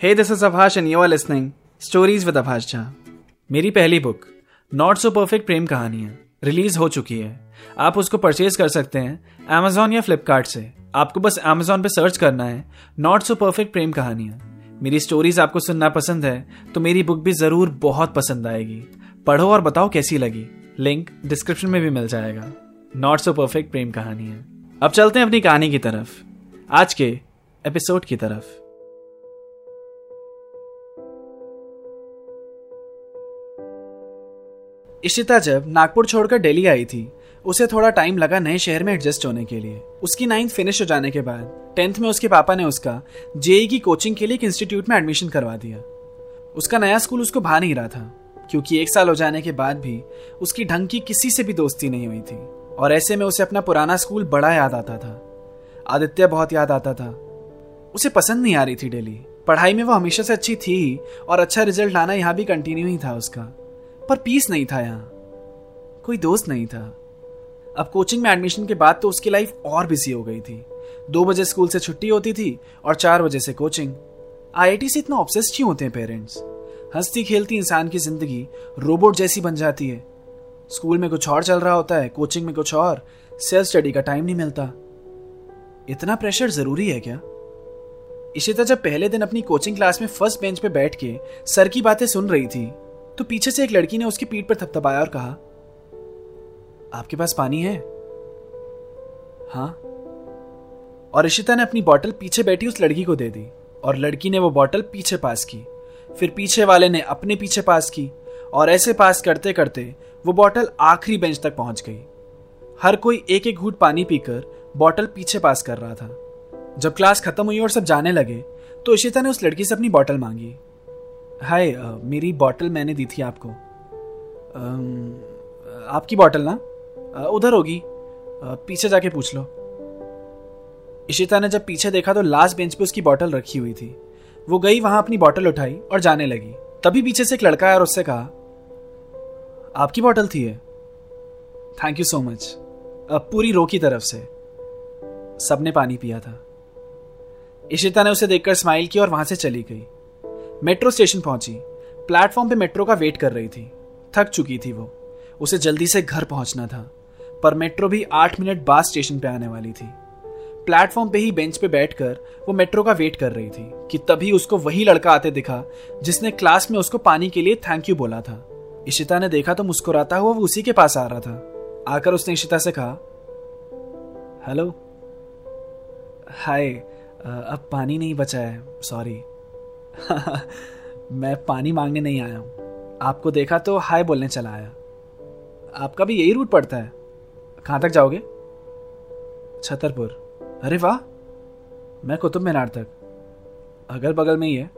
Hey this is Abhash and you are listening stories with Abhash Jha मेरी पहली book not so perfect Prem कहानियाँ release हो चुकी है। आप उसको परचेज कर सकते हैं अमेजोन या फ्लिपकार्ट से। आपको बस अमेजोन पे सर्च करना है। नॉट सो परफेक्ट प्रेम कहानियाँ मेरी स्टोरीज आपको सुनना पसंद है तो मेरी बुक भी ज़रूर बहुत पसंद आएगी। पढ़ो और बताओ कैसी लगी। लिंक डिस्क्रिप्शन में भी मिल जाएगा। नॉट सो परफेक्ट प्रेम कहानियाँ अब चलते हैं अपनी कहानी की तरफ़। आज के एपिसोड की तरफ़। इशिता जब नागपुर छोड़कर दिल्ली आई थी, उसे थोड़ा टाइम लगा नए शहर में एडजस्ट होने के लिए। उसकी नाइन्थ फिनिश हो जाने के बाद टेंथ में उसके पापा ने उसका जेई की कोचिंग के लिए एक इंस्टीट्यूट में एडमिशन करवा दिया। उसका नया स्कूल उसको भा नहीं रहा था, क्योंकि एक साल हो जाने के बाद भी उसकी ढंग की किसी से भी दोस्ती नहीं हुई थी, और ऐसे में उसे अपना पुराना स्कूल बड़ा याद आता था। आदित्य बहुत याद आता था। उसे पसंद नहीं आ रही थी डेली पढ़ाई में वो हमेशा से अच्छी थी, और अच्छा रिज़ल्ट लाना यहाँ भी कंटिन्यू ही था उसका। पर पीस नहीं था यहाँ। कोई दोस्त नहीं था। अब कोचिंग में एडमिशन के बाद तो उसकी लाइफ और बिज़ी हो गई थी। दो बजे स्कूल से छुट्टी होती थी और चार बजे से कोचिंग आईआईटी से इतना ऑब्सेस क्यों होते हैं पेरेंट्स हंसती खेलती इंसान की ज़िंदगी रोबोट जैसी बन जाती है। स्कूल में कुछ और चल रहा होता है कोचिंग में कुछ और। सेल्फ स्टडी का टाइम नहीं मिलता। इतना प्रेशर ज़रूरी है क्या? इशिता जब पहले दिन अपनी कोचिंग क्लास में फ़र्स्ट बेंच पे बैठ के सर की बातें सुन रही थी तो पीछे से एक लड़की ने उसकी पीठ पर थपथपाया और कहा, आपके पास पानी है? हाँ। और इशिता ने अपनी बॉटल पीछे बैठी उस लड़की को दे दी और लड़की ने वो बॉटल पीछे पास की। फिर पीछे वाले ने अपने पीछे पास की और ऐसे पास करते करते वो बॉटल आखिरी बेंच तक पहुँच गई। हर कोई एक एक घूट पानी पीकर बॉटल पीछे पास कर रहा था। जब क्लास खत्म हुई और सब जाने लगे तो इशिता ने उस लड़की से अपनी बॉटल मांगी। हाय मेरी बॉटल मैंने दी थी आपको। आपकी बॉटल ना? उधर होगी। पीछे जाके पूछ लो। इशिता ने जब पीछे देखा तो लास्ट बेंच पे उसकी बॉटल रखी हुई थी। वो गई, वहाँ अपनी बॉटल उठाई और जाने लगी। तभी पीछे से एक लड़का आया और उससे कहा, आपकी बॉटल थी थैंक यू सो मच पूरी रो की तरफ़ से। सबने पानी पिया था। इशिता ने उसे देखकर स्माइल की और वहाँ से चली गई। मेट्रो स्टेशन पहुँची। प्लेटफॉर्म पे मेट्रो का वेट कर रही थी। थक चुकी थी वो। उसे जल्दी से घर पहुँचना था। पर मेट्रो भी आठ मिनट बाद स्टेशन पे आने वाली थी। प्लेटफॉर्म पे ही बेंच पे बैठकर वो मेट्रो का वेट कर रही थी कि तभी उसको वही लड़का आते दिखा, जिसने क्लास में उसको पानी के लिए थैंक यू बोला था। इशिता ने देखा तो मुस्कुराता हुआ वो उसी के पास आ रहा था। आकर उसने इशिता से कहा हेलो हाय अब पानी नहीं बचा है। सॉरी मैं पानी मांगने नहीं आया हूँ। आपको देखा तो हाय बोलने चला आया। आपका भी यही रूट पड़ता है। कहाँ तक जाओगे? छतरपुर। अरे वाह! मैं कुतुब मीनार तक। अगल बगल में ही है।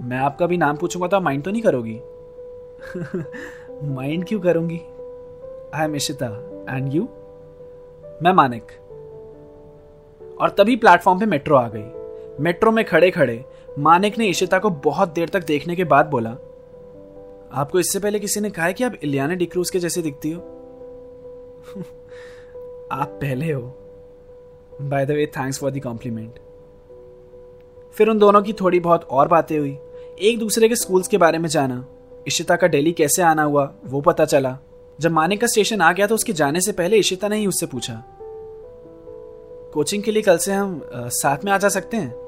मैं आपका भी नाम पूछूँगा तो आप माइंड तो नहीं करोगी। माइंड क्यों करूँगी? I am Ishita and you मैं मानिक। और तभी प्लेटफॉर्म पे मेट्रो आ गई। मेट्रो में खड़े खड़े मानिक ने इशिता को बहुत देर तक देखने के बाद बोला, आपको इससे पहले किसी ने कहा है कि आप इलियाना डिक्रूज के जैसे दिखती हो? आप पहले हो। By the way thanks for the compliment फिर उन दोनों की थोड़ी बहुत और बातें हुई। एक दूसरे के स्कूल्स के बारे में जाना। इशिता का डेली कैसे आना हुआ, वो पता चला। जब मानिक का स्टेशन आ गया तो उसके जाने से पहले इशिता ने ही उससे पूछा, कोचिंग के लिए कल से हम साथ में आ जा सकते हैं?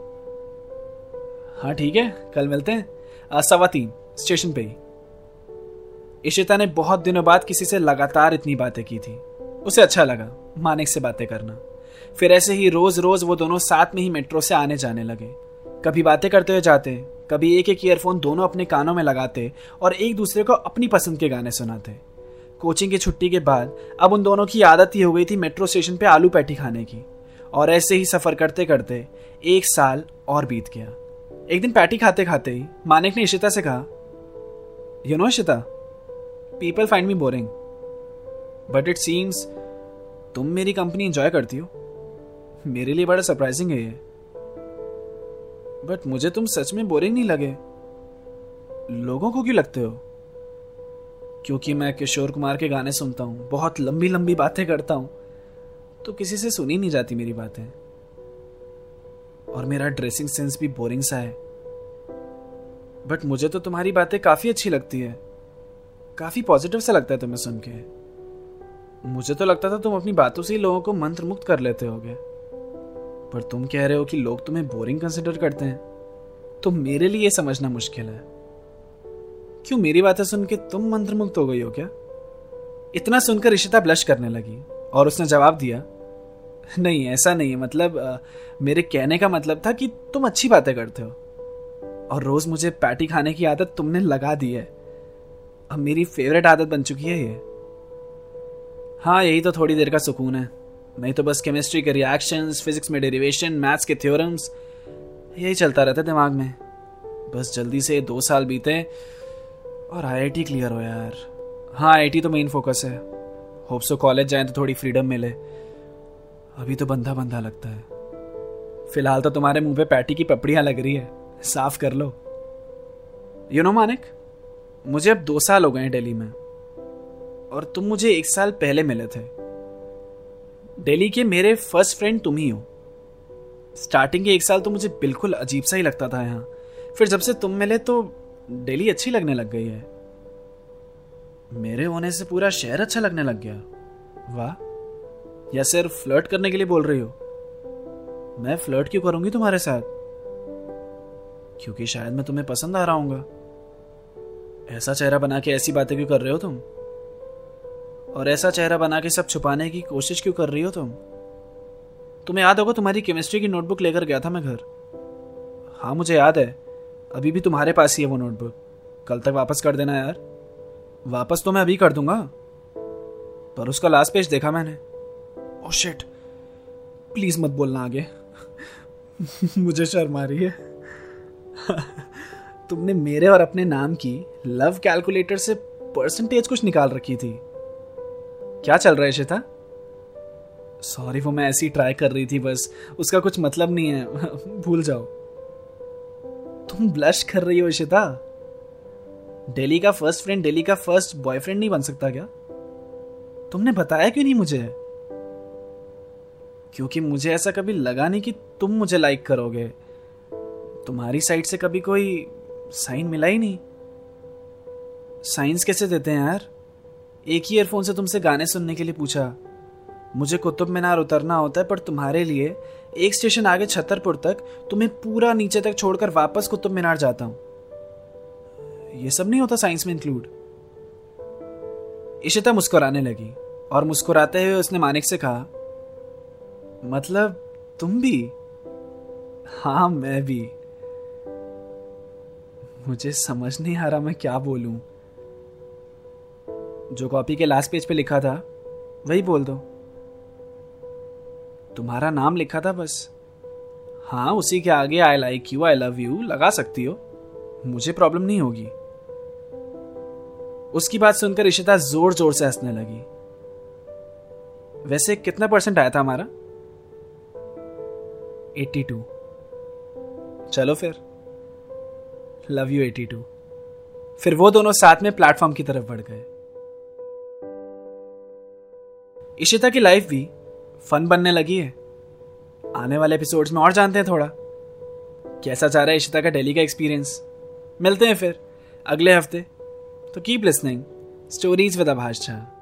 हाँ ठीक है, कल मिलते हैं। सवा तीन स्टेशन पे ही। इशिता ने बहुत दिनों बाद किसी से लगातार इतनी बातें की थी। उसे अच्छा लगा, मानिक से बातें करना। फिर ऐसे ही रोज रोज वो दोनों साथ में ही मेट्रो से आने जाने लगे। कभी बातें करते हुए जाते, कभी एक एक ईयरफोन दोनों अपने कानों में लगाते और एक दूसरे को अपनी पसंद के गाने सुनाते। कोचिंग की छुट्टी के बाद अब उन दोनों की आदत ही हो गई थी मेट्रो स्टेशन पे आलू पैटी खाने की। और ऐसे ही सफ़र करते करते एक साल और बीत गया। एक दिन पैटी खाते खाते ही मानिक ने इशिता से कहा you know Ishita people find me boring but it seems तुम मेरी कंपनी एंजॉय करती हो। मेरे लिए बड़ा सरप्राइजिंग है ये। बट मुझे तुम सच में बोरिंग नहीं लगे। लोगों को क्यों लगते हो? क्योंकि मैं किशोर कुमार के गाने सुनता हूँ, बहुत लंबी लंबी बातें करता हूँ तो किसी से सुनी नहीं जाती मेरी बातें। और मेरा ड्रेसिंग सेंस भी बोरिंग सा है। बट मुझे तो तुम्हारी बातें काफ़ी अच्छी लगती है। काफ़ी पॉजिटिव सा लगता है तुम्हें सुन के। मुझे तो लगता था तुम अपनी बातों से ही लोगों को मंत्र मुक्त कर लेते होगे। पर तुम कह रहे हो कि लोग तुम्हें बोरिंग कंसिडर करते हैं। तो मेरे लिए समझना मुश्किल है। क्यों मेरी बातें सुन के तुम मंत्र मुक्त हो गई हो क्या? इतना सुनकर ऋषिता ब्लश करने लगी और उसने जवाब दिया नहीं, ऐसा नहीं है। मतलब मेरे कहने का मतलब था कि तुम अच्छी बातें करते हो। और रोज मुझे पैटी खाने की आदत तुमने लगा दी है। अब मेरी फेवरेट आदत बन चुकी है ये। हाँ यही तो थोड़ी देर का सुकून है। नहीं तो बस केमिस्ट्री के रिएक्शंस फिजिक्स में डेरिवेशन मैथ्स के थ्योरम्स यही चलता रहता दिमाग में। बस जल्दी से दो साल बीते और आईआईटी क्लियर हो यार। हाँ आईआईटी तो मेन फोकस है। होप सो कॉलेज जाए तो थोड़ी फ्रीडम मिले। अभी तो बंधा बंधा लगता है। फ़िलहाल तो तुम्हारे मुँह पे पैटी की पपड़ियाँ लग रही है। साफ़ कर लो। यू नो मानिक, मुझे अब दो साल हो गए हैं दिल्ली में, और तुम मुझे एक साल पहले मिले थे। दिल्ली के मेरे फ़र्स्ट फ्रेंड तुम ही हो। स्टार्टिंग के एक साल तो मुझे बिल्कुल अजीब सा ही लगता था यहाँ। फिर जब से तुम मिले तो दिल्ली अच्छी लगने लग गई है। मेरे होने से पूरा शहर अच्छा लगने लग गया। वाह। या सिर्फ़ फ्लर्ट करने के लिए बोल रही हो? मैं फ्लर्ट क्यों करूँगी तुम्हारे साथ? क्योंकि शायद मैं तुम्हें पसंद आ रहा हूँ ऐसा चेहरा बना के ऐसी बातें क्यों कर रहे हो तुम? और ऐसा चेहरा बना के सब छुपाने की कोशिश क्यों कर रही हो तुम? तुम्हें याद होगा तुम्हारी केमिस्ट्री की नोटबुक लेकर गया था मैं घर। हाँ मुझे याद है। अभी भी तुम्हारे पास ही है वो नोटबुक कल तक वापस कर देना यार। वापस तो मैं अभी कर दूँगा। पर उसका लास्ट पेज देखा मैंने। ओ शिट प्लीज़ मत बोलना आगे। मुझे शर्म आ रही है। तुमने मेरे और अपने नाम की लव कैलकुलेटर से परसेंटेज कुछ निकाल रखी थी। क्या चल रहा है शिता सॉरी वो मैं ऐसी ट्राई कर रही थी, बस उसका कुछ मतलब नहीं है। भूल जाओ। तुम ब्लश कर रही हो इशिता डेली का फ़र्स्ट फ्रेंड डेली का फ़र्स्ट बॉयफ्रेंड नहीं बन सकता क्या? तुमने बताया क्यों नहीं मुझे? क्योंकि मुझे ऐसा कभी लगा नहीं कि तुम मुझे लाइक करोगे। तुम्हारी साइड से कभी कोई साइन मिला ही नहीं। साइंस कैसे देते हैं यार? एक ही ईयरफोन से तुमसे गाने सुनने के लिए पूछा। मुझे कुतुब मीनार उतरना होता है, पर तुम्हारे लिए एक स्टेशन आगे छतरपुर तक तुम्हें पूरा नीचे तक छोड़कर वापस कुतुब मीनार जाता हूँ। ये सब नहीं होता साइंस में इंक्लूड इशिता मुस्कुराने लगी और मुस्कुराते हुए उसने मानिक से कहा मतलब तुम भी? हाँ मैं भी। मुझे समझ नहीं आ रहा मैं क्या बोलूँ। जो कॉपी के लास्ट पेज पे लिखा था, वही बोल दो। तुम्हारा नाम लिखा था बस। हाँ उसी के आगे I like you I love you लगा सकती हो। मुझे प्रॉब्लम नहीं होगी। उसकी बात सुनकर इशिता ज़ोर ज़ोर से हंसने लगी। वैसे कितना परसेंट आया था हमारा? 82 चलो फिर। लव यू 82 फिर वो दोनों साथ में प्लेटफॉर्म की तरफ़ बढ़ गए। इशिता की लाइफ भी फन बनने लगी है। आने वाले एपिसोड्स में और जानते हैं थोड़ा। कैसा चाह रहा है इशिता का डेली का एक्सपीरियंस मिलते हैं फिर अगले हफ़्ते। तो keep listening stories with Abhash Jha